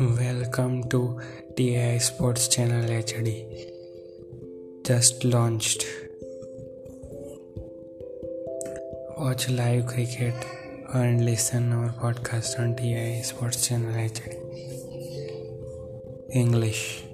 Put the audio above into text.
Welcome to TI Sports Channel HD. Just launched. Watch live cricket and listen our podcast on TI Sports Channel HD. English.